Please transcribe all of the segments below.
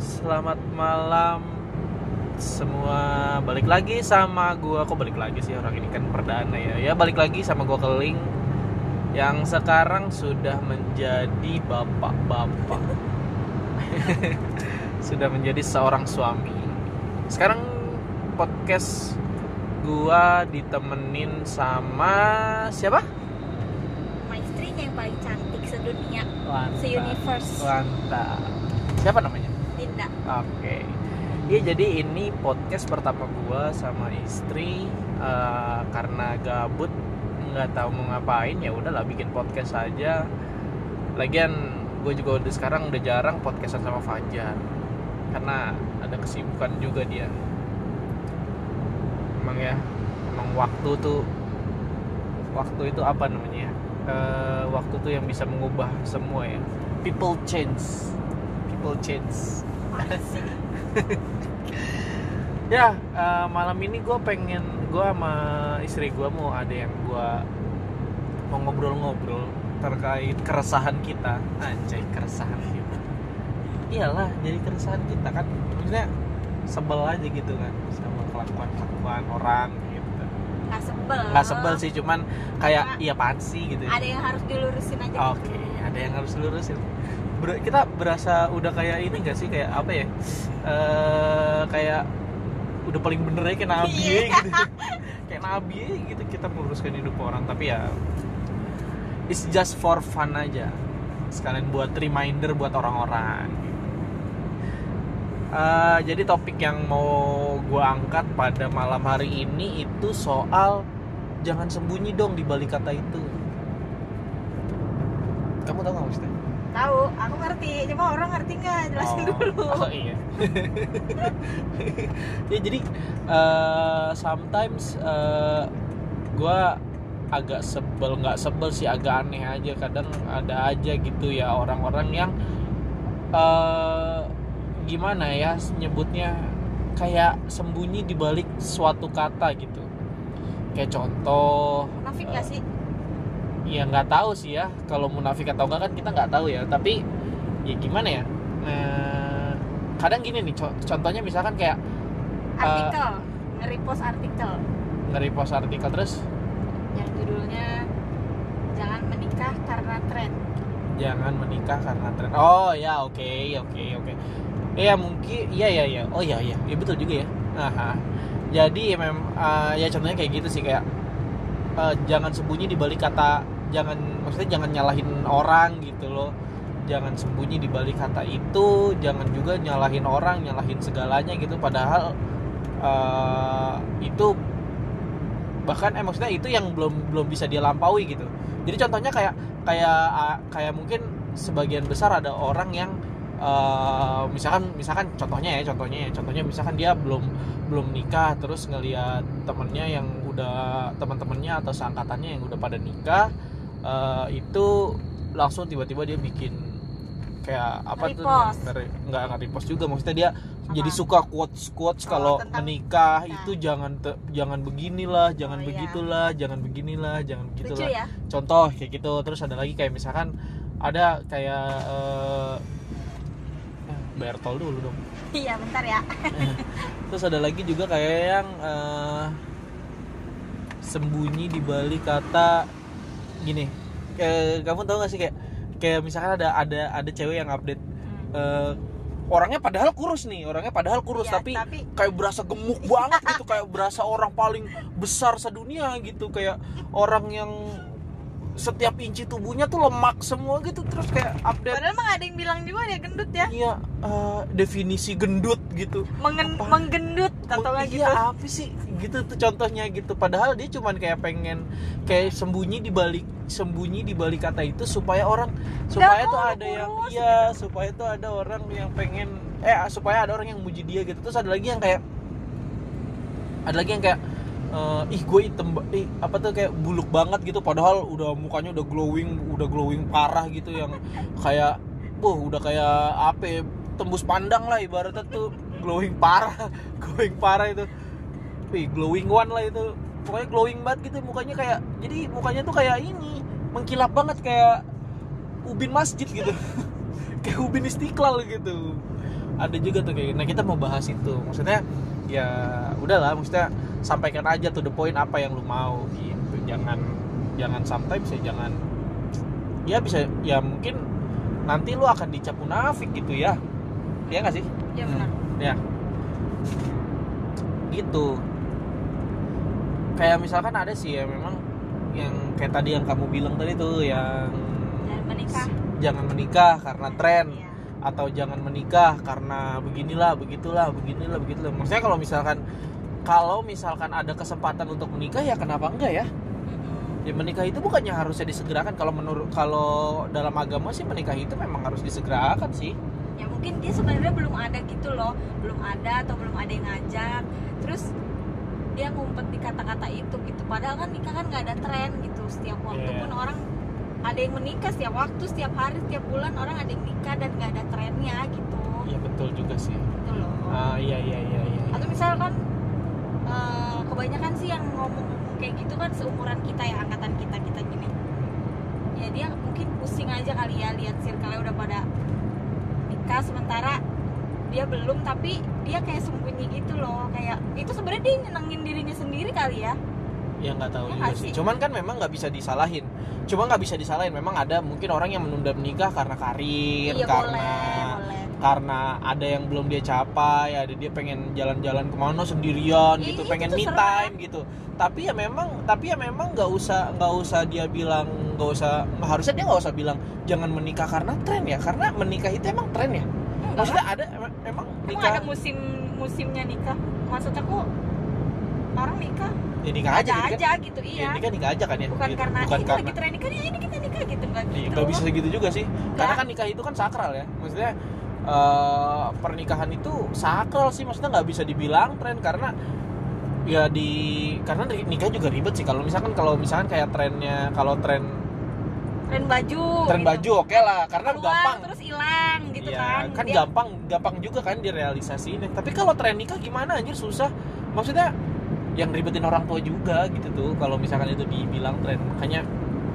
selamat malam semua balik lagi sama gua kok balik lagi sih orang ini kan perdana ya ya balik lagi sama gua keling yang sekarang sudah menjadi bapak-bapak sudah menjadi seorang suami sekarang podcast gua ditemenin sama siapa sama istrinya yang paling cantik sedunia. Se-universe. Mantap. Siapa namanya? Oke. Iya jadi ini podcast pertama gua sama istri eh, karena gabut nggak tahu mau ngapain ya udahlah bikin podcast aja. Lagian gue juga udah sekarang udah jarang podcastan sama Fajar karena ada kesibukan juga dia. Emang ya, emang waktu tuh waktu itu apa namanya? ya? Eh, waktu tuh yang bisa mengubah semua ya. People change. People change. ya eh, malam ini gue pengen gue sama istri gue mau ada yang gue mau ngobrol-ngobrol terkait keresahan kita. Anjay keresahan kita. Iyalah jadi keresahan kita kan. Maksudnya sebel aja gitu kan sama kelakuan kelakuan orang gitu. Nggak sebel. Nggak sebel sih cuman kayak iya apaan sih gitu ada yang harus dilurusin aja. Oke, ada yang harus lurusin. Ber- kita berasa udah kayak ini gak sih kayak apa ya? Eh kayak udah paling bener aja kayak nabi Iya. gitu. kayak nabi gitu kita meluruskan hidup orang tapi ya it's just for fun aja. Sekalian buat reminder buat orang-orang. Eh, jadi topik yang mau gua angkat pada malam hari ini itu soal jangan sembunyi dong di balik kata itu. Kamu tahu nggak maksudnya? Tahu aku ngerti cuma orang ngerti nggak jelasin Oh. dulu Oh iya. ya jadi eh, sometimes gue agak sebel nggak sebel sih agak aneh aja kadang ada aja gitu ya orang-orang yang eh gimana ya nyebutnya kayak sembunyi di balik suatu kata gitu. Kayak contoh eh, nggak sih ya nggak tahu sih ya. Kalau munafik atau enggak kan kita nggak tahu ya. Tapi ya gimana ya? Eh, kadang gini nih co- contohnya misalkan kayak artikel. Nge-repost artikel. Nge-repost artikel terus? Yang judulnya jangan menikah karena tren. Jangan menikah karena tren. Oh ya oke oke oke. Ya mungkin iya iya iya. Oh iya iya. Ya, betul juga ya. Aha. jadi ya memang eh, ya contohnya kayak gitu sih kayak eh, jangan sembunyi di balik kata jangan maksudnya jangan nyalahin orang gitu loh. Jangan sembunyi di balik kata itu jangan juga nyalahin orang nyalahin segalanya gitu. Padahal eh, itu bahkan eh maksudnya itu yang belum belum bisa dia lampaui gitu. Jadi contohnya kayak kayak kayak mungkin sebagian besar ada orang yang eh, misalkan misalkan contohnya ya contohnya ya contohnya misalkan dia belum belum nikah terus ngelihat temennya yang udah teman-temannya atau seangkatannya yang udah pada nikah eh, itu langsung tiba-tiba dia bikin kayak apa tuh Repost. nggak nggak repost juga maksudnya dia Apa? jadi suka quotes quotes Oh, kalau menikah kita. itu jangan te- jangan beginilah jangan Oh, iya. begitulah jangan beginilah jangan lucu begitulah ya contoh kayak gitu terus ada lagi kayak misalkan ada kayak eh, bayar tol dulu dong iya bentar ya terus ada lagi juga kayak yang eh, sembunyi di balik kata gini kayak kamu tahu gak sih kayak kayak misalkan ada ada ada cewek yang update Hmm. eh, orangnya padahal kurus nih orangnya padahal kurus Iya, tapi, tapi kayak berasa gemuk banget gitu kayak berasa orang paling besar sedunia gitu kayak orang yang setiap inci tubuhnya tuh lemak semua gitu terus kayak update. Padahal nggak ada yang bilang juga dia gendut ya. Iya eh, definisi gendut gitu. Mengen, Apa? menggendut atau gitu iya apa sih? Gitu tuh contohnya gitu. Padahal dia cuman kayak pengen kayak sembunyi di balik sembunyi di balik kata itu supaya orang supaya tuh ada yang kurus, iya supaya tuh ada orang yang pengen eh supaya ada orang yang muji dia gitu. Terus ada lagi yang kayak ada lagi yang kayak eh, ih gue item ih apa tuh kayak buluk banget gitu. Padahal udah mukanya udah glowing udah glowing parah gitu yang kayak wah udah kayak apa ya, tembus pandang lah ibaratnya tuh. Glowing parah glowing parah itu. Wih glowing one lah itu. Pokoknya glowing banget gitu mukanya kayak jadi mukanya tuh kayak ini mengkilap banget kayak ubin masjid gitu. Kayak ubin istiqlal gitu ada juga tuh kayak nah kita mau bahas itu. Maksudnya ya udahlah maksudnya sampaikan aja tuh the point apa yang lu mau gitu. Jangan jangan sometimes ya jangan ya bisa ya mungkin nanti lu akan dicap munafik gitu ya. Ya nggak sih? Ya benar. Ya. Gitu. Kayak misalkan ada sih ya memang yang kayak tadi yang kamu bilang tadi tuh yang dan menikah. Jangan menikah karena tren. Iya. Atau jangan menikah karena beginilah begitulah beginilah begitulah. Maksudnya kalau misalkan kalau misalkan ada kesempatan untuk menikah ya kenapa enggak ya? Ya menikah itu bukannya harusnya disegerakan. Kalau menurut kalau dalam agama sih menikah itu memang harus disegerakan sih. Ya mungkin dia sebenarnya belum ada gitu loh. Belum ada atau belum ada yang ngajak. Terus dia ngumpet di kata-kata itu gitu. Padahal kan nikah kan nggak ada tren gitu. Setiap waktu Iya. pun orang ada yang menikah setiap waktu setiap hari setiap bulan orang ada yang nikah dan nggak ada trennya gitu. Iya betul juga sih. Gitu loh. Ah iya iya iya iya atau misalkan eh, kebanyakan sih yang ngomong kayak gitu kan seumuran kita ya angkatan kita kita gini. Ya dia mungkin pusing aja kali ya lihat circle udah pada nikah sementara dia belum tapi dia kayak sembunyi gitu loh. Kayak itu sebenarnya dia nyenengin dirinya sendiri kali ya ya nggak tahu Ya juga sih. cuman kan memang nggak bisa disalahin. Cuma nggak bisa disalahin. Memang ada mungkin orang yang menunda menikah karena karir iya karena boleh boleh. karena ada yang belum dia capai ada dia pengen jalan-jalan ke mana sendirian Ya, gitu itu pengen me time gitu. Tapi ya memang tapi ya memang nggak usah nggak usah dia bilang nggak usah harusnya dia nggak usah bilang jangan menikah karena tren ya. Karena menikah itu emang tren ya. Enggak. Maksudnya ada emang, emang Emang nikah ada musim musimnya nikah. Maksud aku orang nikah ya nikah aja aja gitu kan aja gitu Ya, iya nikah nikah aja kan ya bukan Gitu. karena bukan ini karena lagi tren nikah ya ini kita nikah gitu enggak Iya, gitu nggak bisa segitu juga sih. Karena kan nikah itu kan sakral ya. Maksudnya eh, pernikahan itu sakral sih. Maksudnya nggak bisa dibilang tren karena ya di karena nikah juga ribet sih. Kalau misalkan kalau misalkan kayak trennya kalau tren tren baju tren gitu. baju oke lah karena Keluar, gampang. terus hilang gitu Iya, kan kan Dia- gampang gampang juga kan direalisasiin. Tapi kalau tren nikah gimana anjir susah. Maksudnya yang ribetin orang tua juga gitu tuh kalau misalkan itu dibilang tren. Makanya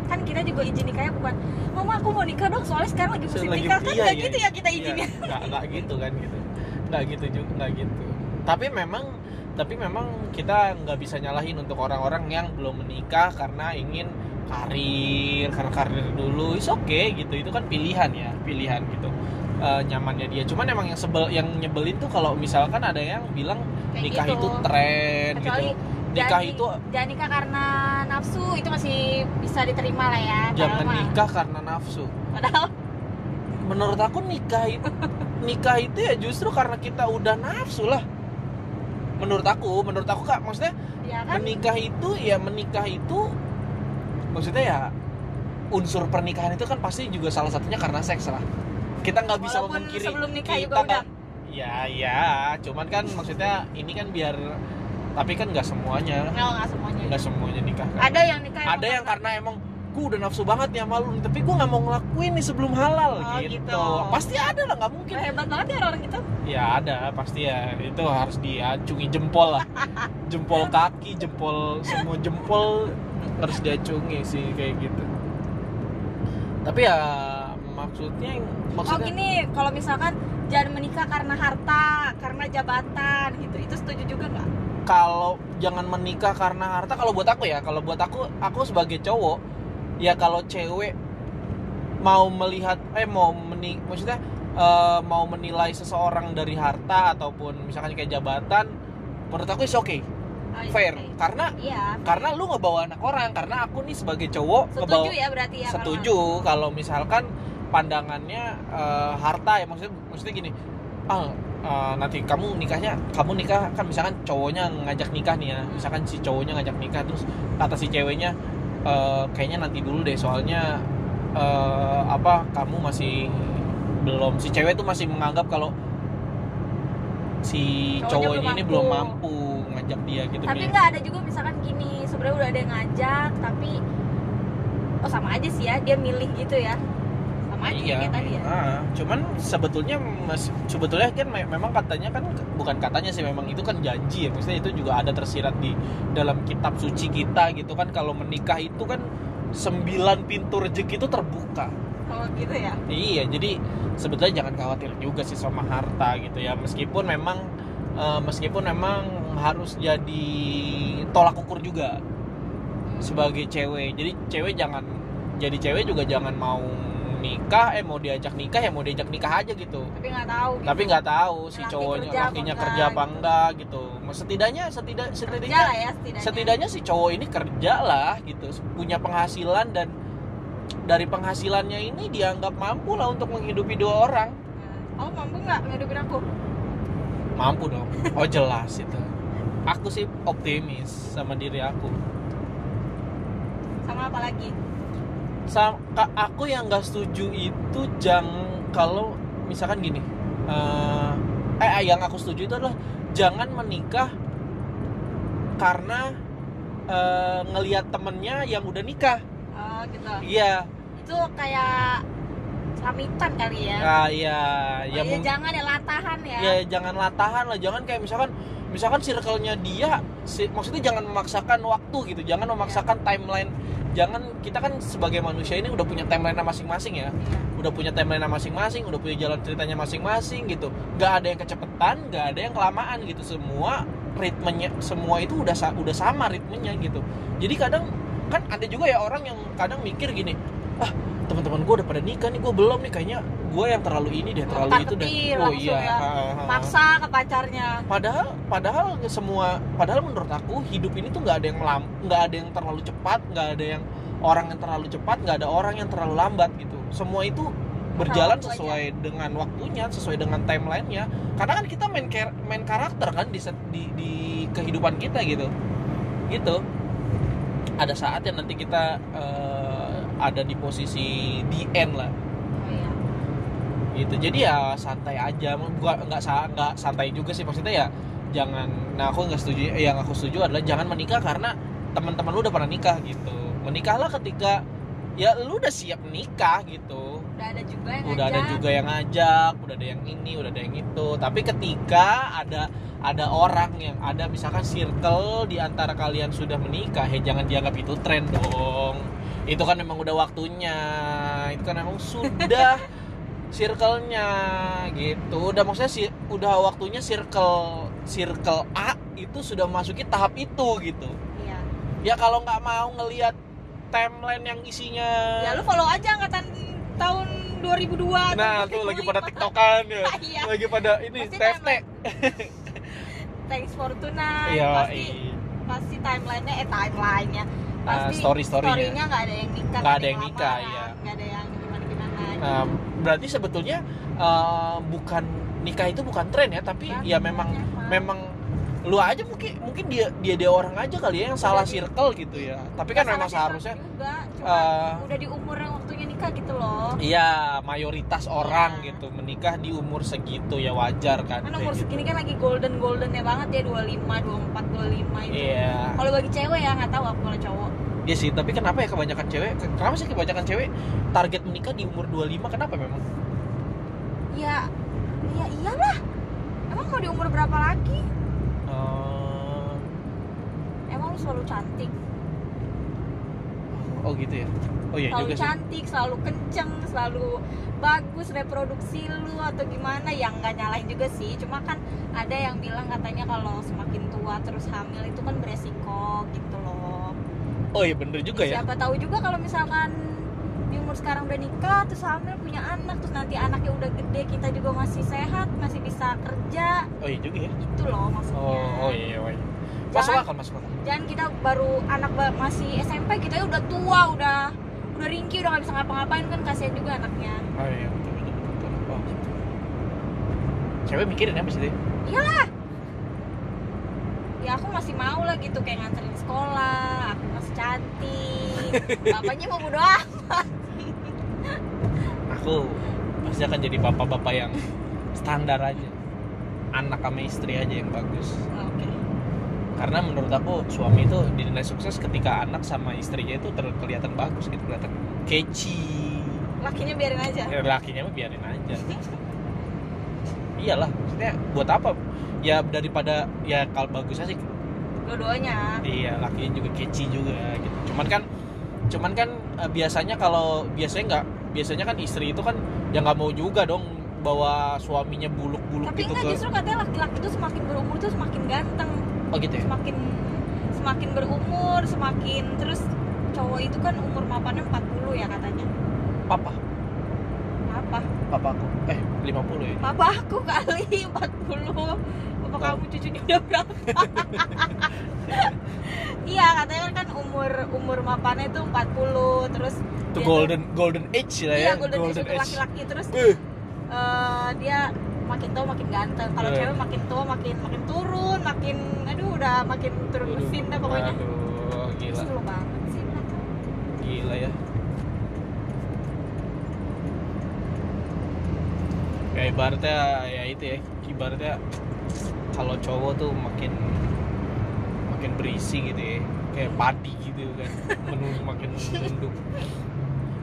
kan kita juga izin nikahnya bukan mama aku mau nikah dong soalnya sekarang lagi musim Lagi- nikah. Kan iya, nggak iya. gitu ya kita Iya, izinnya. Nggak nggak gitu kan gitu. Nggak gitu juga nggak gitu. Tapi memang tapi memang kita nggak bisa nyalahin untuk orang-orang yang belum menikah karena ingin karir karena karir dulu. Is oke gitu. Itu kan pilihan ya pilihan gitu. Eh, nyamannya dia. Cuman emang yang sebel yang nyebelin tuh kalau misalkan ada yang bilang Kayak nikah gitu. itu tren kecuali gitu nikah jangan- itu jangan nikah karena nafsu itu masih bisa diterima lah ya. Jangan mah- nikah karena nafsu. Padahal menurut aku nikah itu nikah itu ya justru karena kita udah nafsu lah. Menurut aku menurut aku kak maksudnya ya kan? menikah itu ya menikah itu maksudnya ya unsur pernikahan itu kan pasti juga salah satunya karena seks lah. Kita nggak bisa Walaupun memungkiri sebelum nikah kita juga udah. Kan ya ya cuman kan maksudnya ini kan biar tapi kan nggak semuanya. Nggak semuanya. Nggak semuanya nikah kan. Ada yang nikah ada yang karena emang gue udah nafsu banget ya malu tapi gue nggak mau ngelakuin nih sebelum halal Oh, gitu. gitu. pasti ada lah nggak mungkin. Hebat banget ya orang itu. Ya ada pasti ya. Itu harus diacungi jempol lah. Jempol kaki jempol semua jempol harus diacungi sih kayak gitu. Tapi ya maksudnya oh maksudnya gini kalau misalkan jangan menikah karena harta karena jabatan gitu. Itu setuju juga nggak? Kalau jangan menikah karena harta kalau buat aku ya kalau buat aku aku sebagai cowok ya kalau cewek mau melihat eh mau meni maksudnya eh, mau menilai seseorang dari harta ataupun misalkan kayak jabatan menurut aku is oke Oh, iya, fair. oke. karena iya karena lu ngebawa anak orang karena aku nih sebagai cowok setuju ngebawa ya berarti ya setuju kalau misalkan pandangannya eh, harta ya maksudnya maksudnya gini. Ah eh, nanti kamu nikahnya kamu nikah kan misalkan cowoknya ngajak nikah nih ya misalkan si cowoknya ngajak nikah terus kata si ceweknya eh, kayaknya nanti dulu deh soalnya eh, apa kamu masih belum si cewek tuh masih menganggap kalau si Cowoknya cowoknya belum ini mampu. belum mampu. ngajak dia gitu tapi nggak ada juga misalkan gini sebenarnya udah ada yang ngajak tapi oh sama aja sih ya dia milih gitu ya sama aja iya, kayak tadi ya? Ah, cuman sebetulnya mas- sebetulnya kan me- memang katanya kan bukan katanya sih memang itu kan janji ya. Maksudnya itu juga ada tersirat di dalam kitab suci kita gitu kan. Kalau menikah itu kan sembilan pintu rezeki itu terbuka. Kalau gitu ya? Iya, jadi sebetulnya jangan khawatir juga sih sama harta gitu ya. Meskipun memang eh, meskipun memang harus jadi tolak ukur juga sebagai cewek. Jadi cewek jangan jadi cewek juga jangan mau nikah, eh mau diajak nikah ya mau diajak nikah aja gitu. tapi nggak tahu gitu. Tapi nggak tahu si Laki cowoknya kerja apa lakinya enggak, kerja apa gitu. enggak gitu. Setidaknya setidak setidaknya ya setidaknya setidaknya si cowok ini kerja lah gitu punya penghasilan dan dari penghasilannya ini dianggap mampu lah untuk menghidupi dua orang oh mampu nggak ngidupin aku mampu dong oh jelas itu aku sih optimis sama diri aku sama apa lagi aku yang nggak setuju itu jangan kalau misalkan gini eh eh yang aku setuju itu adalah jangan menikah karena eh, ngelihat temennya yang udah nikah. Oh gitu. Iya. Itu kayak selamitan kali ya. Ah iya. Oh, ya iya, mung- jangan ya latahan ya, ya jangan latahan lah. Jangan kayak misalkan misalkan circle-nya dia si- maksudnya jangan memaksakan waktu gitu jangan memaksakan timeline. Jangan kita kan sebagai manusia ini udah punya timeline masing-masing ya. Iya. udah punya timeline masing-masing udah punya jalan ceritanya masing-masing gitu. Nggak ada yang kecepatan nggak ada yang kelamaan gitu. Semua ritmenya semua itu udah udah sama ritmenya gitu. Jadi kadang kan ada juga ya orang yang kadang mikir gini ah teman-teman gue udah pada nikah nih gue belum nih kayaknya gue yang terlalu ini deh terlalu itu deh. oh iya. ya. maksa ke pacarnya. Padahal padahal semua padahal menurut aku hidup ini tuh nggak ada yang melam nggak ada yang terlalu cepat nggak ada yang orang yang terlalu cepat nggak ada orang yang terlalu lambat gitu. Semua itu berjalan waktu sesuai dengan waktunya sesuai dengan timelinenya. Karena kan kita main ker- main karakter kan di, set- di di kehidupan kita gitu. Gitu. Ada saatnya nanti kita eh, ada di posisi the end lah. Oh iya. Gitu. Jadi ya santai aja. Gua nggak nggak santai juga sih. Maksudnya ya jangan nah aku nggak setuju yang aku setuju adalah jangan menikah karena teman-teman lu udah pernah nikah gitu. Menikahlah ketika ya lu udah siap nikah gitu. Udah ada juga yang udah ada ngajak. juga yang ngajak udah ada yang ini udah ada yang itu. Tapi ketika ada ada orang yang ada misalkan circle di antara kalian sudah menikah ya jangan dianggap itu tren dong itu kan memang udah waktunya itu kan memang sudah circle-nya gitu udah maksudnya sih udah waktunya circle circle A itu sudah masuki tahap itu gitu iya ya kalau nggak mau ngelihat timeline yang isinya ya lu follow aja angkatan tahun 2002 Nah, tuh lagi 2005. pada tiktokan ya. Iya. Lagi pada ini TFT. thanks for tonight Iya, pasti iya. pasti timelinenya eh timelinenya Pasti story-storynya. storynya nggak ada yang nikah Nggak ada yang nikah, iya. nggak ada yang gimana gimana Nah, berarti sebetulnya eh, bukan nikah itu bukan tren ya, tapi Bukan, ya memang emang. memang lu aja mungkin mungkin dia dia dia orang aja kali ya yang salah di- circle gitu ya. Tapi kan memang seharusnya juga cuma eh, udah di umur yang waktunya nikah gitu loh Iya, mayoritas orang Iya. gitu menikah di umur segitu ya wajar kan. kan umur gitu. segini kan lagi golden goldennya banget ya 25 24 25 itu Iya. kalau bagi cewek ya nggak tahu aku kalau cowok Iya sih, tapi kenapa ya kebanyakan cewek? Kenapa sih kebanyakan cewek target menikah di umur 25? Kenapa memang? ya ya iyalah emang mau di umur berapa lagi Eh, emang lu selalu cantik oh gitu ya. Oh iya selalu juga sih. cantik selalu kenceng selalu bagus reproduksi lu atau gimana yang nggak nyalahin juga sih cuma kan ada yang bilang katanya kalau semakin tua terus hamil itu kan beresiko gitu loh Oh iya bener juga ya. siapa tahu juga kalau misalkan di umur sekarang udah nikah terus hamil punya anak terus nanti anaknya udah gede kita juga masih sehat masih bisa kerja Oh iya juga ya. itu loh maksudnya Oh, oh iya, oh iya. Masuk Jangan- akal, masuk akal. jangan kita baru anak masih SMP kita ya udah tua udah udah ringkih udah nggak bisa ngapa-ngapain kan kasihan juga anaknya Oh iya, betul, betul, betul. Oh. Cewek mikirin apa sih dia? iyalah ya aku masih mau lah gitu kayak nganterin sekolah aku masih cantik bapaknya mau bodo amat Aku pasti akan jadi bapak-bapak yang standar aja. Anak sama istri aja yang bagus. oke Karena menurut aku suami itu dinilai sukses ketika anak sama istrinya itu ter- kelihatan bagus gitu, kelihatan keci. lakinya biarin aja Ya, lakinya mah biarin aja. Iyalah, maksudnya buat apa? Ya daripada ya kalau bagus aja sih dua-duanya Iya, lakinya juga keci juga gitu. Cuman kan cuman kan eh, biasanya kalau biasanya nggak biasanya kan istri itu kan ya nggak mau juga dong bawa suaminya buluk-buluk tapi gitu enggak ke justru katanya laki-laki itu semakin berumur tuh semakin ganteng. Oh gitu ya? Semakin semakin berumur semakin terus cowok itu kan umur mapannya 40 ya katanya. Papa? Apa papa aku. Eh 50 ya? Papa aku kali 40 papa kamu cucunya udah berapa? Iya katanya kan umur umur mapannya itu 40 terus itu dia golden golden age lah iya ya golden, age. untuk laki-laki terus Eh, eh, dia makin tua makin ganteng. Kalau Eh. cewek makin tua makin makin turun makin aduh udah makin turun aduh, mesin dah pokoknya. aduh gila. Seru banget sih mereka. gila ya. Ya ibaratnya ya itu ya ibaratnya kalau cowok tuh makin makin berisi gitu ya. Kayak padi gitu kan menung makin menunduk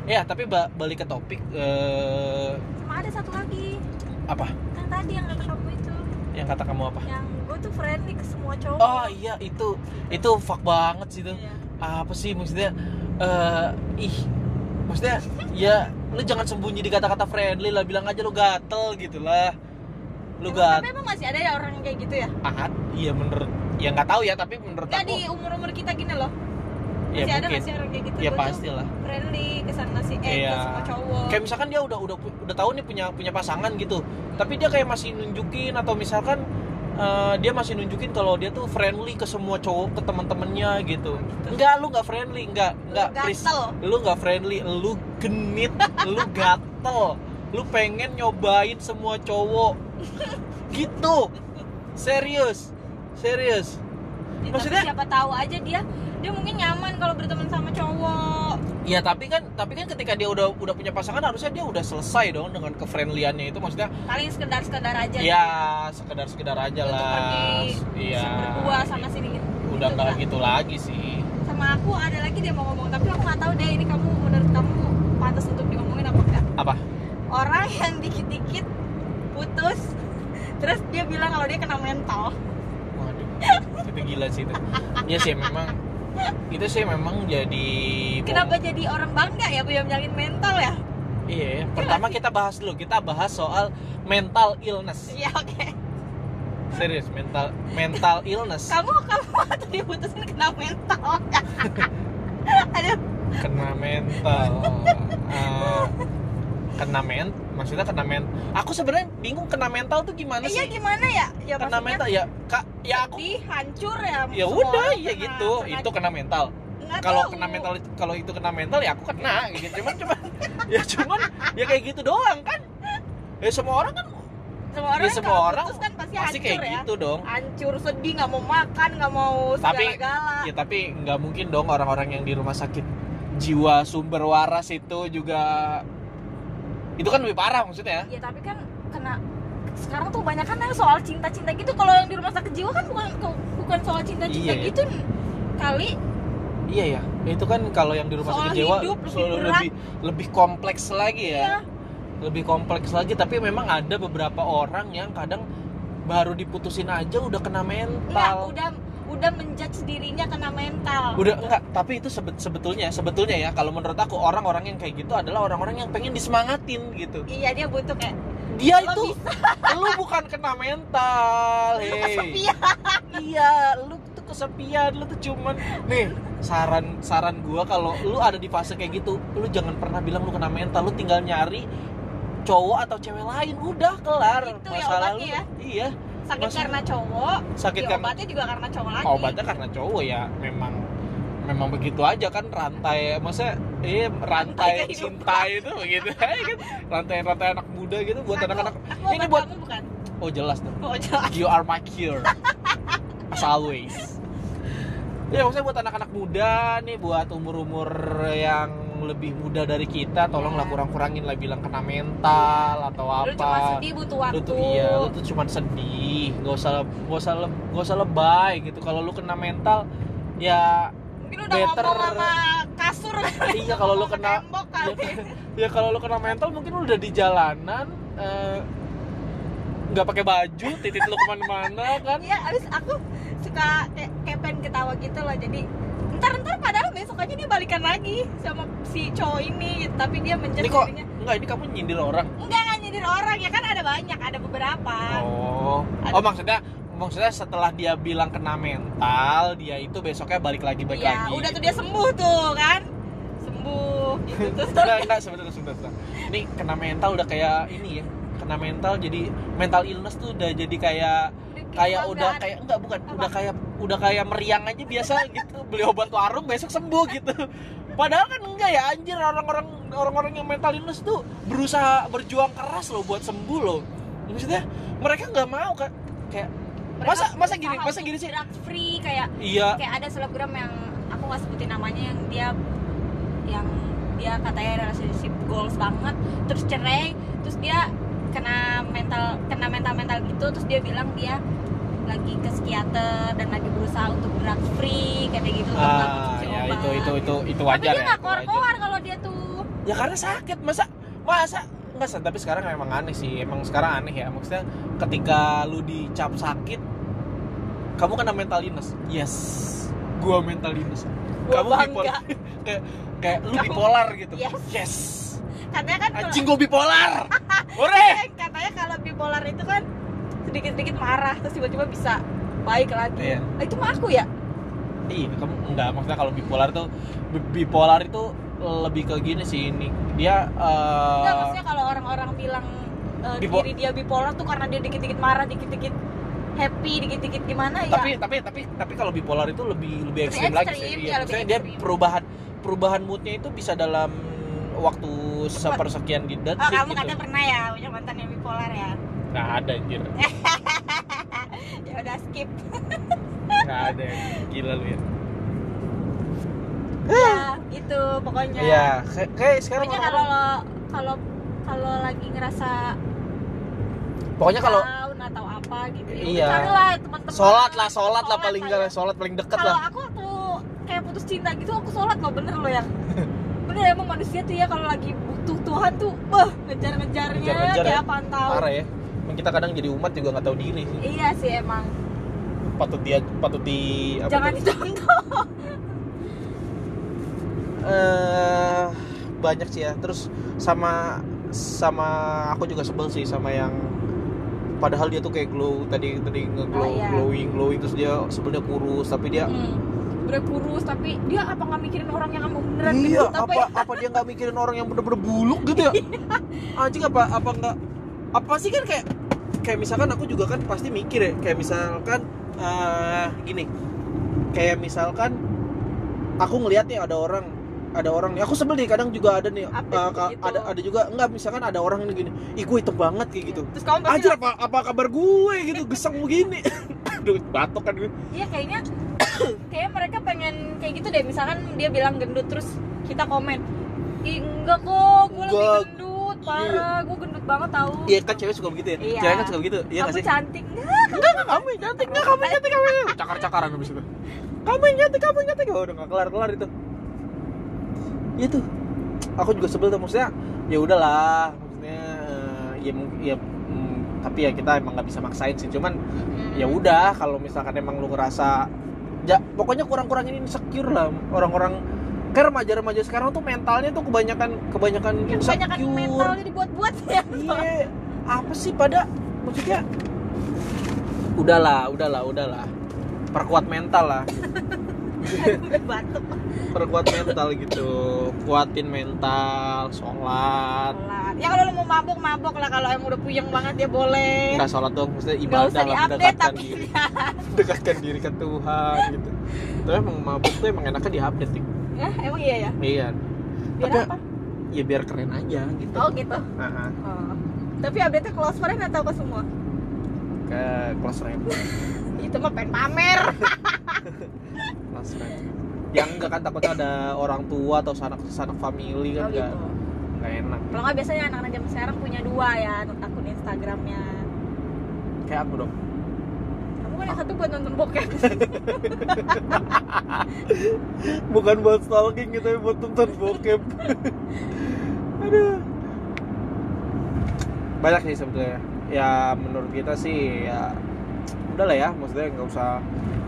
ya tapi ba- balik ke topik eh, sama ada satu lagi. Apa? Yang tadi yang kata kamu itu. Yang kata kamu apa? Yang gue tuh friendly ke semua cowok. Oh iya itu itu fuck banget sih tuh Iya. apa sih maksudnya eh ih maksudnya ya lu jangan sembunyi di kata-kata friendly lah bilang aja lu gatel gitu lah. Lu Emang- gatel. tapi emang masih ada ya orang yang kayak gitu ya? Ah iya menurut ya nggak tahu ya tapi menurut nggak aku di umur umur kita gini loh ya masih ada mungkin. nggak sih orang kayak gitu? Ya Gua tuh pasti lah friendly ke sana sih. Eh Iya. semua cowok. Kayak misalkan dia udah udah udah tahu nih punya punya pasangan gitu. Tapi dia kayak masih nunjukin atau misalkan eh, dia masih nunjukin kalau dia tuh friendly ke semua cowok ke teman-temannya gitu. Enggak lu nggak friendly. Enggak enggak Lu please. Lu nggak friendly. Lu genit. Lu gatel. Lu pengen nyobain semua cowok. Gitu. Serius. Serius. Ya, maksudnya- siapa tahu aja dia dia mungkin nyaman kalau berteman sama cowok. Ya tapi kan tapi kan ketika dia udah udah punya pasangan harusnya dia udah selesai dong dengan kefriendliannya itu maksudnya paling sekedar sekedar aja. Ya sekedar sekedar aja Untuk lah. iya. berdua sana sini gitu. udah nggak Enggak. gitu lagi sih. Sama aku ada lagi dia mau ngomong tapi aku nggak tahu deh ini kamu menurut kamu pantas untuk diomongin apa enggak apa? Orang yang dikit-dikit putus terus dia bilang kalau dia kena mental. Waduh itu gila sih itu. Ya sih memang itu sih memang jadi kenapa jadi orang bangga ya punya penyakit mental ya? Iya pertama kita bahas dulu kita bahas soal mental illness. Iya oke. Serius mental mental illness. Kamu kamu waktu diputusin kena mental. Aduh. Kena mental. Eh, kena men maksudnya kena men aku sebenarnya bingung kena mental tuh gimana iya sih? gimana ya? Ya kena mental ya kak ya aku sedih hancur ya ya udah ya kena- gitu kena- itu kena mental. Kalau kena mental kalau itu kena mental ya aku kena gitu. Cuman cuman ya cuman ya kayak gitu doang kan? Ya semua orang kan semua orang ya yang semua orang putus kan pasti, pasti hancur kayak ya. gitu dong. Hancur sedih nggak mau makan nggak mau Tapi, segala-gala. ya tapi nggak mungkin dong orang-orang yang di rumah sakit jiwa sumber waras itu juga itu kan lebih parah maksudnya. Ya tapi kan kena sekarang tuh banyak kan yang soal cinta-cinta gitu. Kalau yang di rumah sakit jiwa kan bukan bukan soal cinta-cinta Iya ya. gitu kali. Iya ya itu kan kalau yang di rumah Soal sakit jiwa hidup lebih soal lebih lebih kompleks lagi ya. Iya. lebih kompleks lagi tapi memang ada beberapa orang yang kadang baru diputusin aja udah kena Enggak, mental udah udah menjudge dirinya kena mental udah enggak tapi itu sebet, sebetulnya sebetulnya ya kalau menurut aku orang-orang yang kayak gitu adalah orang-orang yang pengen disemangatin gitu. Iya dia butuh kayak dia Lo itu lu bukan kena mental lu hei kesepian. Iya lu tuh kesepian lu tuh cuman nih saran saran gua kalau lu ada di fase kayak gitu lu jangan pernah bilang lu kena mental lu tinggal nyari cowok atau cewek lain udah kelar Itu ya masalah obatnya lu. ya? iya sakit karena cowok sakit ya karena obatnya juga karena cowok lagi. obatnya karena cowok ya memang memang begitu aja kan rantai masa eh rantai cinta itu begitu. Aja kan? Rantai rantai anak muda gitu buat anak-anak. Ini buat kamu bukan? Oh jelas dong. Oh jelas. You are my cure. As always ya maksudnya buat anak-anak muda nih buat umur-umur yang lebih muda dari kita tolonglah kurang-kurangin lah bilang kena mental atau lu cuma apa sedih butuh waktu lu tuh iya lu tuh cuma sedih nggak usah nggak usah nggak usah lebay gitu. Kalau lu kena mental ya mungkin udah better. ngomong sama kasur. Iya kalau lu kena ya, kali. ya kalau lu kena mental mungkin lu udah di jalanan eh, nggak pakai baju titit lu ke mana-mana kan? Iya, abis aku suka kayak, kayak pengen ketawa gitu loh. Jadi ntar ntar padahal besok aja dia balikan lagi sama si cowok ini tapi dia menjadi kok dirinya enggak ini kamu nyindir orang? Enggak nggak nyindir orang. Ya kan ada banyak ada beberapa. Oh. Ada- oh maksudnya maksudnya setelah dia bilang kena mental dia itu besoknya balik lagi balik Iya, lagi. udah tuh dia sembuh tuh kan? Sembuh gitu. Terus enggak enggak sebentar sebentar sebentar. ini kena mental udah kayak ini ya kena mental jadi mental illness tuh udah jadi kayak kayak udah kayak enggak bukan. Apa? udah kayak udah kayak meriang aja biasa gitu. Beli obat warung besok sembuh gitu. Padahal kan enggak ya anjir. Orang-orang orang-orang yang mental illness tuh berusaha berjuang keras loh buat sembuh loh. Maksudnya mereka nggak mau kan kayak Mereka masa masa gini masa gini sih? free kayak iya. kayak ada selebgram yang aku nggak sebutin namanya yang dia yang dia katanya relationship goals banget. Terus cerai terus dia kena mental kena mental mental gitu terus dia bilang dia lagi ke psikiater dan lagi berusaha untuk drug free kayak gitu untuk nggak ah konsumsi ya obat. itu itu itu itu tapi wajar dia ya nggak wajar. keluar-keluar kalau dia tuh. Ya karena sakit. Masa masa nggak sih tapi sekarang emang aneh sih. Emang sekarang aneh ya. Maksudnya ketika lu dicap sakit kamu kena mental illness. Yes. Gua mental illness. Gua kamu bangga. bipolar. Kayak kayak lu Kamu- bipolar gitu. Yes. yes. Katanya kan kalau- anjing gua bipolar. Ore! Katanya kalau bipolar itu kan sedikit-sedikit marah terus tiba-tiba bisa baik lagi Iya. Ah, itu mah aku ya iya kamu enggak maksudnya kalau bipolar tuh bi- bipolar itu lebih ke gini sih ini dia eh, Enggak, maksudnya kalau orang-orang bilang uh, Bipo- diri dia bipolar tuh karena dia dikit-dikit marah, dikit-dikit happy, dikit-dikit gimana ya. tapi tapi tapi tapi kalau bipolar itu lebih lebih ekstrim lagi sih ya, Iya, lebih maksudnya dia ekstrim. perubahan perubahan moodnya itu bisa dalam waktu sepersekian di detik oh, kamu gitu katanya pernah ya punya mantan yang bipolar ya. Nggak ada anjir ya udah skip. nggak ada gila lu ya ya, gitu pokoknya. iya kayak, sekarang Pokoknya kalau kalau kalau lagi ngerasa pokoknya kalau atau apa gitu. ya Iya. Carilah teman-teman. sholat lah sholat lah paling enggak ya. sholat paling deket kalau lah aku tuh kayak putus cinta gitu aku sholat loh bener loh ya bener emang manusia tuh ya kalau lagi butuh Tuhan tuh wah ngejar-ngejarnya Ngejar-ngejar kayak ya. apaan tahu parah ya kita kadang jadi umat juga nggak tahu diri sih iya sih emang patut dia patut di apa jangan tuh? dicontoh eh banyak sih ya terus sama sama aku juga sebel sih sama yang padahal dia tuh kayak glow tadi tadi ngeglow Oh, iya. glowing glowing terus dia sebenarnya kurus tapi dia hmm. udah kurus tapi dia apa nggak mikirin orang yang kamu beneran iya gendut apa ya? apa dia nggak mikirin orang yang bener-bener buluk gitu ya anjing apa apa nggak apa sih kan kayak kayak misalkan aku juga kan pasti mikir ya kayak misalkan eh gini. Kayak misalkan aku ngelihat nih ada orang ada orang nih aku sebel nih kadang juga ada nih ka- gitu. ada ada juga enggak misalkan ada orang nih gini ih gue hitam banget kayak gitu. Terus kamu Anjir apa apa kabar gue gitu gesang begini. Aduh batok kan gue iya kayaknya kayaknya mereka pengen kayak gitu deh misalkan dia bilang gendut terus kita komen Ih, enggak kok gue lebih Enggak. gendut parah gue gendut banget tahu iya kan cewek suka begitu ya? Iya. cewek kan suka begitu? Iya nggak kamu sih? cantik. Enggak enggak enggak kamu yang cantik. enggak kamu yang cantik kamu yang cakar cakaran habis itu. Kamu yang cantik kamu yang cantik. Oh, udah nggak kelar kelar itu itu aku juga sebel tuh maksudnya ya udahlah maksudnya eh, ya ya mm, tapi ya kita emang nggak bisa maksain sih. Cuman Hmm. ya udah kalau misalkan emang lu ngerasa ya pokoknya kurang-kurangin insecure lah. Orang-orang kayak remaja-remaja sekarang tuh mentalnya tuh kebanyakan kebanyakan Ya, kebanyakan insecure. mentalnya dibuat-buat ya. Iya apa sih pada maksudnya? Udahlah udahlah udahlah. Perkuat mental lah. Batuk. Perkuat mental gitu. Kuatin mental sholat. Sholat. ya kalau lu mau mabuk mabuk lah. Kalau yang udah puyeng banget ya boleh. Nggak sholat dong maksudnya ibadah usah lah. diupdate mendekatkan tapi diri. mendekatkan diri ke Tuhan gitu. Tapi emang mabuk tuh emang enaknya diupdate Ya emang iya ya? Iya. Biar Tapi- apa? ya biar keren aja gitu. Oh gitu. Aha, oh. tapi update nya close friend atau ke semua? Ke close friend. Itu mah pengen pamer. Close friend. Yang enggak kan takutnya ada orang tua atau sanak sanak family kan oh enggak gitu. enggak enak. Kalau nggak biasanya anak-anak zaman sekarang punya dua ya akun Instagramnya. Kayak aku dong yang satu buat nonton bokep. Bukan buat stalking gitu tapi buat nonton bokep. Aduh. Banyak sih sebetulnya. Ya menurut kita sih ya udahlah ya. Maksudnya nggak usah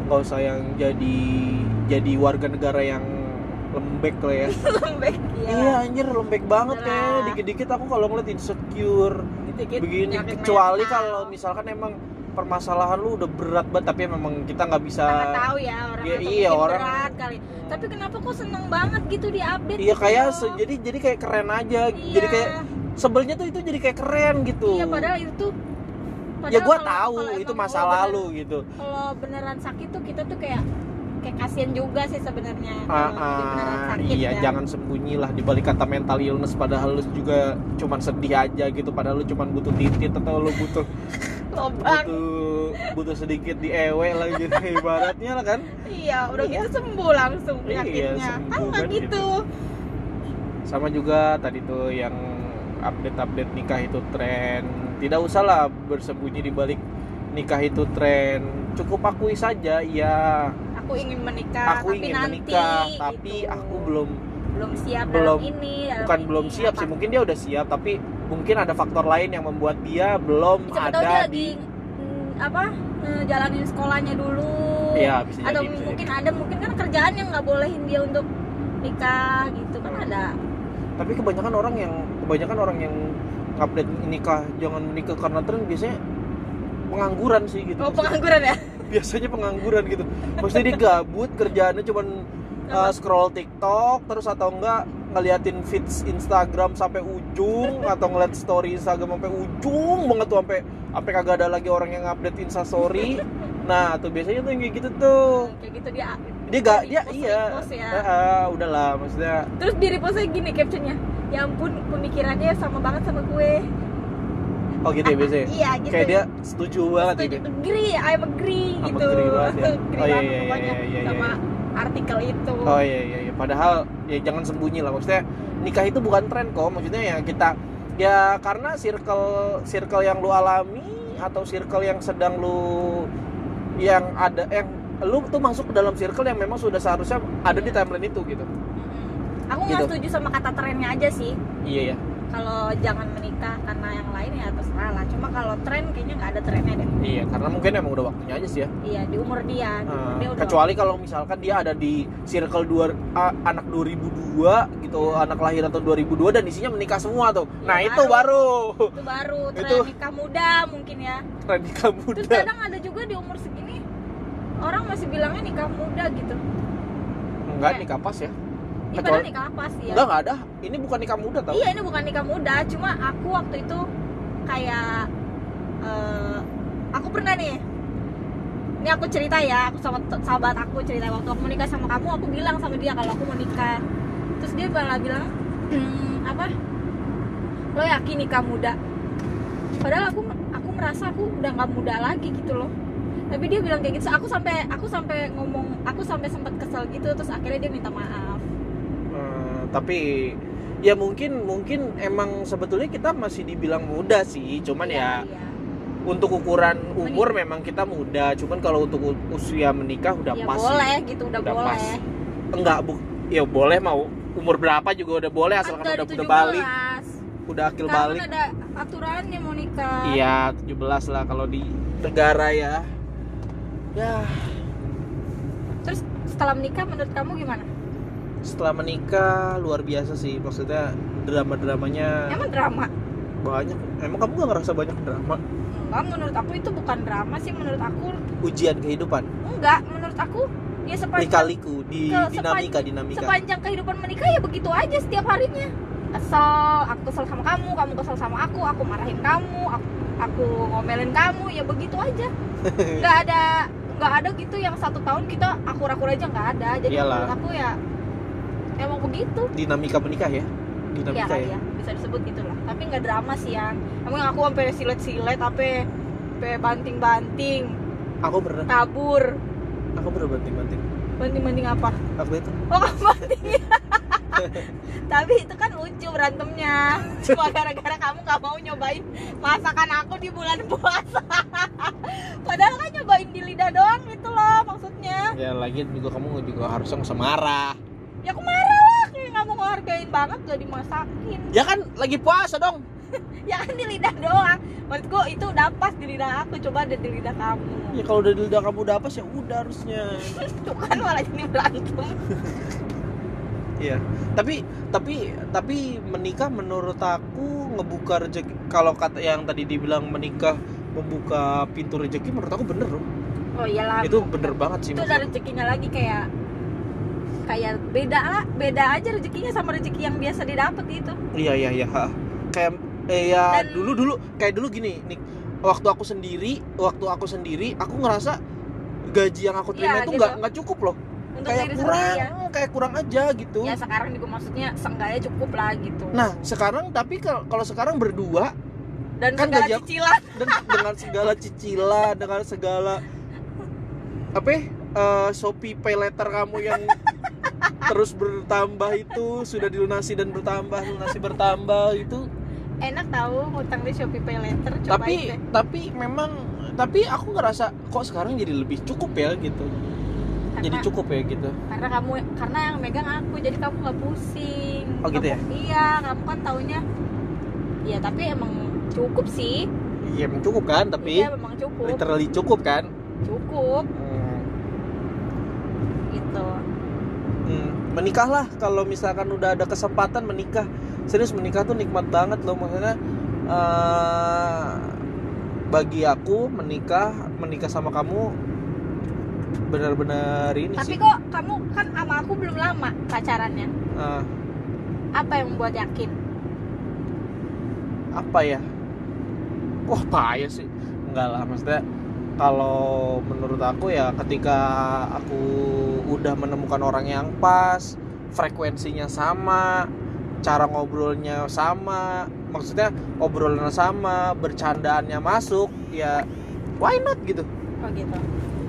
nggak usah yang jadi jadi warga negara yang lembek lah ya. Lembek ya iya anjir lembek banget Udah kayak lah. dikit-dikit aku kalau ngeliat insecure Dikit-dikit begini. kecuali kalau misalkan emang permasalahan lu udah berat banget tapi memang kita nggak bisa nggak tahu ya orang Iya, atau iya, mungkin orang- berat kali. Tapi kenapa kok seneng banget gitu di update iya kayak gitu? se- jadi jadi kayak keren aja. Iya. jadi kayak sebelnya tuh itu jadi kayak keren gitu. Iya padahal itu ya padahal gua kalau- tahu kalau itu masa bener- lalu gitu. kalau beneran sakit tuh kita tuh kayak kayak kasihan juga sih sebenarnya ah, sakit iya ya. jangan sembunyi lah dibalik kata mental illness padahal lu juga cuman sedih aja gitu. Padahal lu cuman butuh titit atau lu butuh lobang butuh butuh sedikit di ewe lah gitu. Ibaratnya lah kan. Iya udah Iya. gitu sembuh langsung Iya, penyakitnya. Sembuh kan kan gitu. sama juga tadi tuh yang update-update nikah itu tren. Tidak usahlah bersembunyi di balik nikah itu tren. Cukup akui saja ya aku ingin menikah aku tapi ingin nanti menikah tapi gitu. aku belum belum siap belum- dalam ini dalam bukan ini, belum siap apa. sih mungkin dia udah siap tapi mungkin ada faktor lain yang membuat dia belum siapa tahu dia ada lagi di mm, apa ngejalanin sekolahnya dulu. Iya, bisa atau jadi, bisa mungkin ada mungkin kan kerjaan yang nggak bolehin dia untuk nikah gitu kan ada. Tapi kebanyakan orang yang kebanyakan orang yang update nikah jangan nikah karena tren biasanya pengangguran sih gitu oh pengangguran ya biasanya pengangguran gitu. Maksudnya dia gabut kerjaannya cuman uh, scroll TikTok terus atau enggak ngeliatin feeds Instagram sampai ujung atau ngeliat story Instagram sampai ujung banget tuh sampai sampai kagak ada lagi orang yang update Insta story. Nah tuh biasanya tuh yang kayak gitu tuh. Kayak gitu dia dia gak dia iya. ya. Eh, eh, udahlah maksudnya terus di repost gini captionnya. Ya ampun pemikirannya sama banget sama gue oh gitu ya biasanya iya gitu kayak dia setuju banget Setuju. gitu agree I'm agree I'm gitu agree banget ya. Agree Oh, iya, iya, iya, iya, iya, sama iya. artikel itu Oh iya iya iya. Padahal ya jangan sembunyi lah. Maksudnya nikah itu bukan tren kok. Maksudnya ya kita ya karena circle circle yang lu alami atau circle yang sedang lu yang ada yang lu tuh masuk ke dalam circle yang memang sudah seharusnya ada di timeline itu gitu. Aku nggak Gitu. setuju sama kata trennya aja sih Iya ya. Kalau jangan menikah karena yang lain ya terserah lah. Cuma kalau tren kayaknya nggak ada trennya deh. Iya karena mungkin emang udah waktunya aja sih ya. iya di umur dia di umur Nah, dia udah kecuali kalau misalkan dia ada di circle dua a- anak 2002 gitu, anak lahiran tahun 2002 dan isinya menikah semua tuh. Nah, Iya, itu baru. itu baru tren Itu- nikah muda mungkin ya. Tren nikah terus muda. kadang ada juga di umur segini orang masih bilangnya nikah muda gitu. Enggak Kayak- nikah pas ya. Kecuali- nikah? Apa sih ya? Enggak, enggak ada. Ini bukan nikah muda tau. iya ini bukan nikah muda. Cuma aku waktu itu kayak eh, aku pernah nih ini aku cerita ya aku sama sahabat aku cerita. Waktu aku menikah sama kamu aku bilang sama dia kalau aku mau nikah. Terus dia malah bilang "Hmm, apa? Lo yakin nikah muda? Padahal aku aku merasa aku udah nggak muda lagi gitu loh. Tapi dia bilang kayak gitu. Aku sampai aku sampai ngomong aku sampai sempat kesel gitu. Terus akhirnya dia minta maaf tapi ya mungkin mungkin emang sebetulnya kita masih dibilang muda sih. Cuman ya Iya, untuk ukuran umur memang kita muda. Cuman kalau untuk usia menikah udah ya pas. sih. boleh gitu udah, Udah boleh pas. Enggak, bu. Ya boleh mau umur berapa juga udah boleh kan asalkan udah udah, balik, 17 udah akil sekarang balik. kan ada aturannya mau nikah Iya, 17 lah kalau di negara ya. Ya, terus setelah menikah menurut kamu gimana setelah menikah luar biasa sih. Maksudnya drama-dramanya emang drama banyak. Emang kamu gak ngerasa banyak drama? enggak menurut aku itu bukan drama sih menurut aku Ujian kehidupan. enggak menurut aku ya sepanjang Lika-liku di Ke- dinamika dinamika. sepanjang kehidupan menikah ya begitu aja setiap harinya kesel aku kesel sama kamu kamu kesel sama aku aku marahin kamu aku, aku ngomelin kamu ya begitu aja nggak ada nggak ada gitu yang satu tahun kita akur-akur aja nggak ada jadi Iyalah. menurut aku ya emang begitu. Dinamika menikah ya. ya Dinamika kali ya. ya bisa disebut gitu lah. Tapi nggak drama sih yang emang aku sampai silet-silet tapi sampai banting-banting. Aku pernah, kabur aku pernah banting-banting. banting-banting apa? Aku itu. Oh banting. Tapi itu kan lucu berantemnya. Cuma gara-gara kamu gak mau nyobain Masakan aku di bulan puasa. Padahal kan nyobain di lidah doang gitu loh maksudnya. Ya lagi juga kamu juga harusnya nggak usah marah. Ya aku marah mau ngehargain banget gak dimasakin Ya kan lagi puasa dong. ya kan di lidah doang menurutku itu udah pas di lidah aku coba ada di lidah kamu ya kalau udah di lidah kamu udah apa sih ya udah harusnya tuh kan malah jadi berantem Iya. Tapi tapi tapi menikah menurut aku ngebuka rezeki kalau kata yang tadi dibilang menikah membuka pintu rezeki menurut aku bener loh. oh iyalah Itu bener banget sih. itu aku. rezekinya lagi kayak kayak beda lah beda aja rezekinya sama rezeki yang biasa didapat itu Iya iya iya. ha. Kayak eh ya Dan- dulu dulu kayak dulu gini nih. Waktu aku sendiri, waktu aku sendiri, aku ngerasa gaji yang aku terima Iya, itu gitu. nggak nggak cukup loh. untuk kayak kurang, ya kayak kurang aja gitu. ya sekarang juga maksudnya seenggaknya cukup lah gitu Nah sekarang tapi kalau sekarang berdua dan kan segala gaji cicilan dan dengan segala cicilan dengan segala apa ya, eh, Shopee Pay Letter kamu yang terus bertambah itu sudah dilunasi dan bertambah lunasi bertambah itu. Enak tahu ngutang di Shopee Pay Later cobain tapi deh. tapi memang tapi aku ngerasa kok sekarang jadi lebih cukup ya gitu. Karena, jadi cukup ya gitu. Karena kamu karena yang megang aku jadi kamu nggak pusing. Oh, gitu ya? Kamu- iya kamu kan taunya iya tapi emang cukup sih. Iya memang cukup kan tapi iya memang cukup. literally cukup kan? Cukup Hmm, gitu hmm. Menikahlah kalau misalkan udah ada kesempatan menikah. Serius menikah tuh nikmat banget loh maksudnya eh, bagi aku menikah menikah sama kamu benar-benar ini tapi sih. kok kamu kan sama aku belum lama pacarannya. Eh, apa yang membuat yakin? Apa ya? Wah payah sih. Enggak lah maksudnya kalau menurut aku ya ketika aku udah menemukan orang yang pas frekuensinya sama cara ngobrolnya sama maksudnya obrolannya sama bercandaannya masuk ya why not gitu? Oh gitu.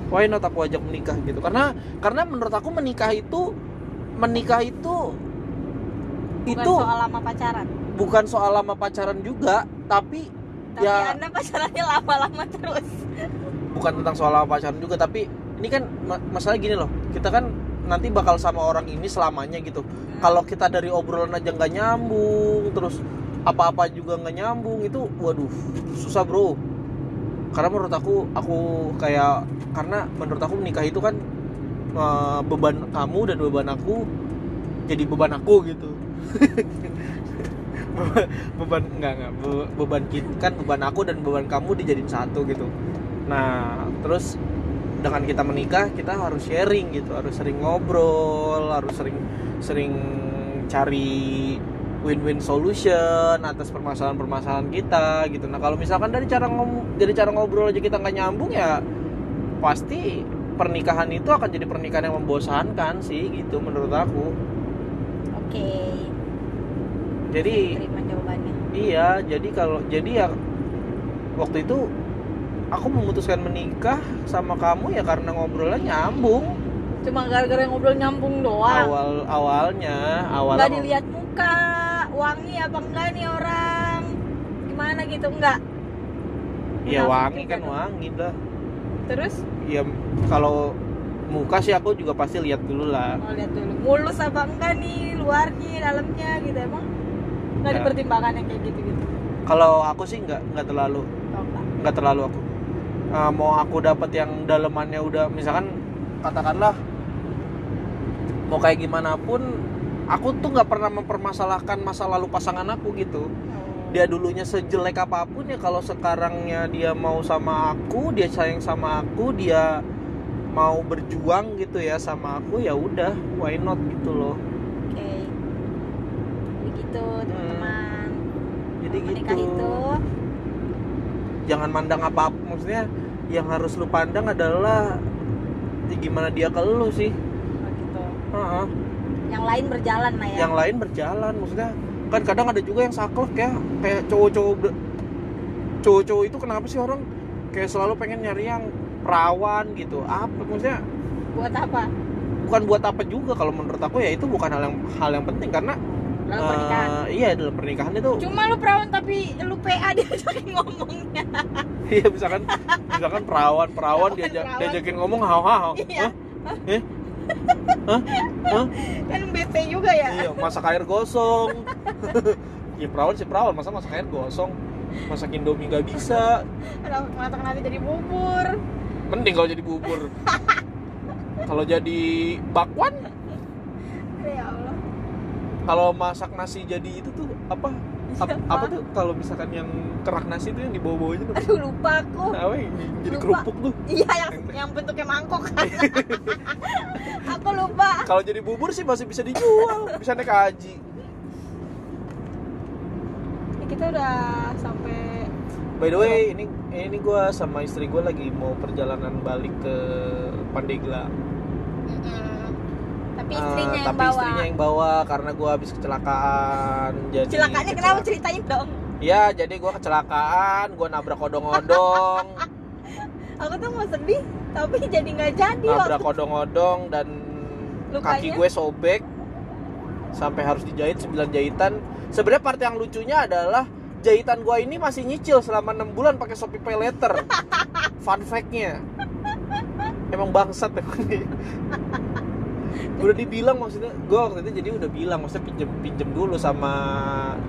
Why not aku ajak menikah gitu? Karena karena menurut aku menikah itu menikah itu bukan itu soal lama pacaran. bukan soal lama pacaran juga tapi tapi Ya. anda pacarannya lama-lama terus bukan tentang soal pacaran juga tapi ini kan ma- masalah gini loh. Kita kan nanti bakal sama orang ini selamanya gitu. Kalau kita dari obrolan aja nggak nyambung terus apa-apa juga nggak nyambung itu waduh susah bro. Karena menurut aku aku kayak karena menurut aku menikah itu kan eh, beban kamu dan beban aku jadi beban aku gitu. Beban enggak enggak Be- beban kita kan beban aku dan beban kamu dijadiin satu gitu nah terus dengan kita menikah kita harus sharing gitu harus sering ngobrol harus sering sering cari win-win solution atas permasalahan-permasalahan kita gitu. Nah kalau misalkan dari cara ngom dari cara ngobrol aja kita nggak nyambung ya pasti pernikahan itu akan jadi pernikahan yang membosankan sih gitu menurut aku. Oke. Jadi terima jawabannya. Iya, jadi kalau jadi ya waktu itu aku memutuskan menikah sama kamu ya karena ngobrolnya nyambung. cuma gara-gara ngobrol nyambung doang Awal awalnya, awalnya nggak dilihat muka wangi apa enggak nih orang gimana gitu enggak ya Munafik wangi juga kan dong. wangi lah. terus Ya kalau muka sih aku juga pasti lihat dulu lah. mau lihat dulu mulus apa enggak nih luarnya dalamnya gitu emang nggak Ya. dipertimbangkan yang kayak gitu gitu Kalau aku sih nggak nggak terlalu nggak terlalu aku Eh, mau aku dapat yang dalemannya udah misalkan katakanlah mau kayak gimana pun aku tuh nggak pernah mempermasalahkan masa lalu pasangan aku gitu. Oh. dia dulunya sejelek apa pun ya kalau sekarangnya dia mau sama aku dia sayang sama aku dia mau berjuang gitu ya sama aku ya udah why not gitu loh. Oke. Begitu teman-teman. Jadi menikah gitu. itu jangan mandang apa apa maksudnya yang harus lu pandang adalah ya gimana dia ke lu sih. Oh gitu. Heeh. yang lain berjalan lah ya yang lain berjalan maksudnya kan kadang ada juga yang saklek ya kayak cowok-cowok cowok-cowok itu kenapa sih orang kayak selalu pengen nyari yang perawan gitu? Apa maksudnya? Buat apa? Bukan buat apa juga kalau menurut aku ya itu bukan hal yang hal yang penting karena eh, pernikahan iya dalam pernikahan itu cuma lu perawan tapi lu PA dia jadi ngomongnya iya misalkan misalkan perawan perawan diajak diajakin ngomong hau hau Iya. Hah? eh Hah? Hah? kan bete juga ya iya masak air gosong ya perawan sih perawan masa masak air gosong masak indomie nggak bisa masak nasi jadi bubur? mending kalau jadi bubur kalau jadi bakwan. Kalau masak nasi jadi itu tuh apa apa, Siapa? apa tuh kalau misalkan yang kerak nasi itu yang dibawa bawanya tuh Aduh lupa aku. apa yang jadi Lupa. kerupuk tuh Iya yang yang bentuknya mangkok kan. aku lupa. kalau jadi bubur sih masih bisa dijual bisa naik haji Ya, kita udah sampai by the way ini ini gue sama istri gue lagi mau perjalanan balik ke Pandeglang. Tapi Eh, istrinya yang tapi bawa. istrinya yang bawa karena gue habis kecelakaan jadi Celakanya kenapa ceritain dong? ya jadi gue kecelakaan gue nabrak odong-odong Aku tuh mau sedih, tapi jadi nggak jadi nabrak odong-odong dan kaki Lukanya? gue sobek sampai harus dijahit 9 jahitan sebenarnya part yang lucunya adalah jahitan gue ini masih nyicil selama 6 bulan pakai Shopee Pay Later fun fact-nya emang bangsat emang dia udah dibilang maksudnya gue waktu itu jadi udah bilang maksudnya pinjem pinjem dulu sama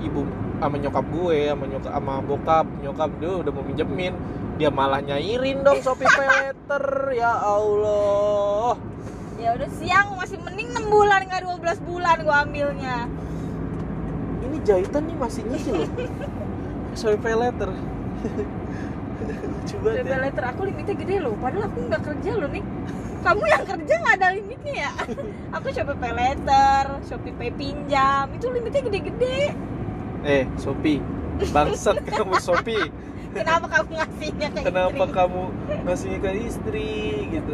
ibu sama nyokap gue sama nyokap sama bokap nyokap dia udah mau minjemin. Dia malah nyairin dong Shopee Pay Later ya Allah. Ya udah siang masih mending 6 bulan nggak 12 bulan gua ambilnya. ini jahitan nih masih nyicil loh Shopee Pay Later coba deh letter aku limitnya gede loh, padahal aku nggak kerja loh nih. Kamu yang kerja nggak ada limitnya ya? aku Shopee Pay letter, Shopee Pay pinjam, itu limitnya gede-gede. eh Shopee. Bangsat kamu Shopee. Kenapa kamu ngasihnya ke kenapa istri? kamu ngasihnya ke istri gitu?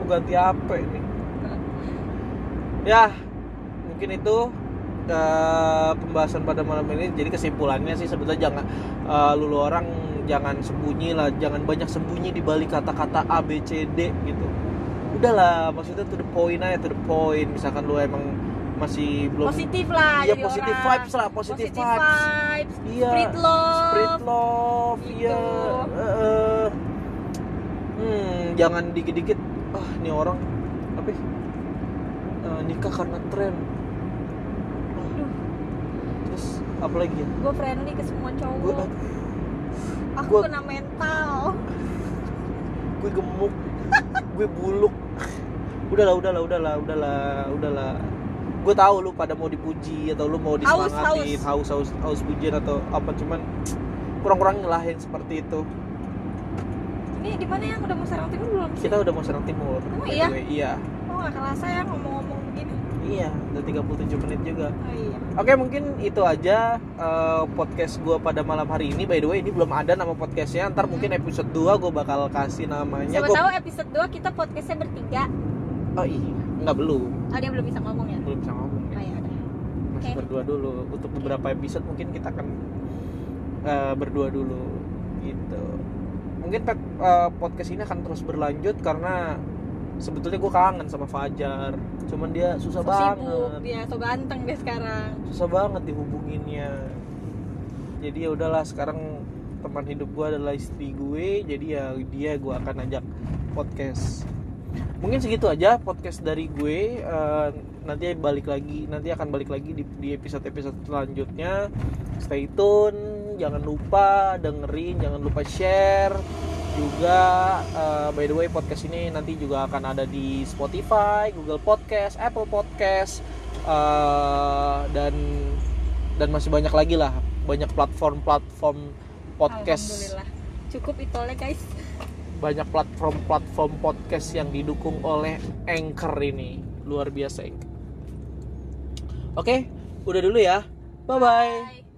Mau ganti HP nih. Ya mungkin itu eh, pembahasan pada malam ini. Jadi kesimpulannya sih sebetulnya jangan eh, lulu orang jangan sembunyi lah. Jangan banyak sembunyi di balik kata-kata A B C D gitu udahlah maksudnya to the point aja to the point misalkan lu emang masih belum Positif lah. Iya, orang. vibes lah, positive vibes. vibes. Iya. Spread love. Spread love, Gitu. iya. Heeh. hmm, jangan dikit-dikit. Ah, ini orang apa? Eh, nikah karena tren. Aduh, Terus apa lagi ya? gue friendly ke semua cowok. Aku gua- kena mental. gue gemuk, gue buluk. Udahlah, udahlah, udahlah, udahlah, udahlah. Gue tahu lu pada mau dipuji atau lu mau disemangatin, haus, haus, haus pujian atau apa cuman kurang-kurangnya lah yang seperti itu. Ini di mana yang udah mau Serang Timur belum sih? Kita udah mau serang timur. The iya? Iya. Oh nggak kerasa ya ngomong-ngomong begini. Iya, udah 37 menit juga. Oh iya. Oke, mungkin itu aja eh, podcast gue pada malam hari ini. By the way, ini belum ada nama podcastnya. Ntar mungkin episode 2 gue bakal kasih namanya. Siapa Gua- tahu episode 2 kita podcastnya bertiga. Oh iya, nggak belum. Oh dia belum bisa ngomong ya? Belum bisa ngomong. Oh Ya. ya udah. Masih Oke. berdua dulu. Untuk beberapa episode mungkin kita akan eh, berdua dulu gitu. Mungkin eh, podcast ini akan terus berlanjut karena sebetulnya gue kangen sama Fajar. Cuman dia susah So banget. sibuk dia, so ganteng dia sekarang. susah banget dihubunginnya jadi ya udahlah sekarang teman hidup gue adalah istri gue jadi ya dia gue akan ajak podcast mungkin segitu aja podcast dari gue. Eh, nanti balik lagi nanti akan balik lagi di, di episode episode selanjutnya. Stay tune jangan lupa dengerin jangan lupa share. Juga eh, by the way podcast ini nanti juga akan ada di Spotify, Google Podcast, Apple Podcast eh, dan dan masih banyak lagi lah. Banyak platform-platform podcast. Alhamdulillah. Cukup itu guys. Banyak platform-platform podcast yang didukung oleh Anchor ini luar biasa. Oke, udah dulu ya. Bye. Bye.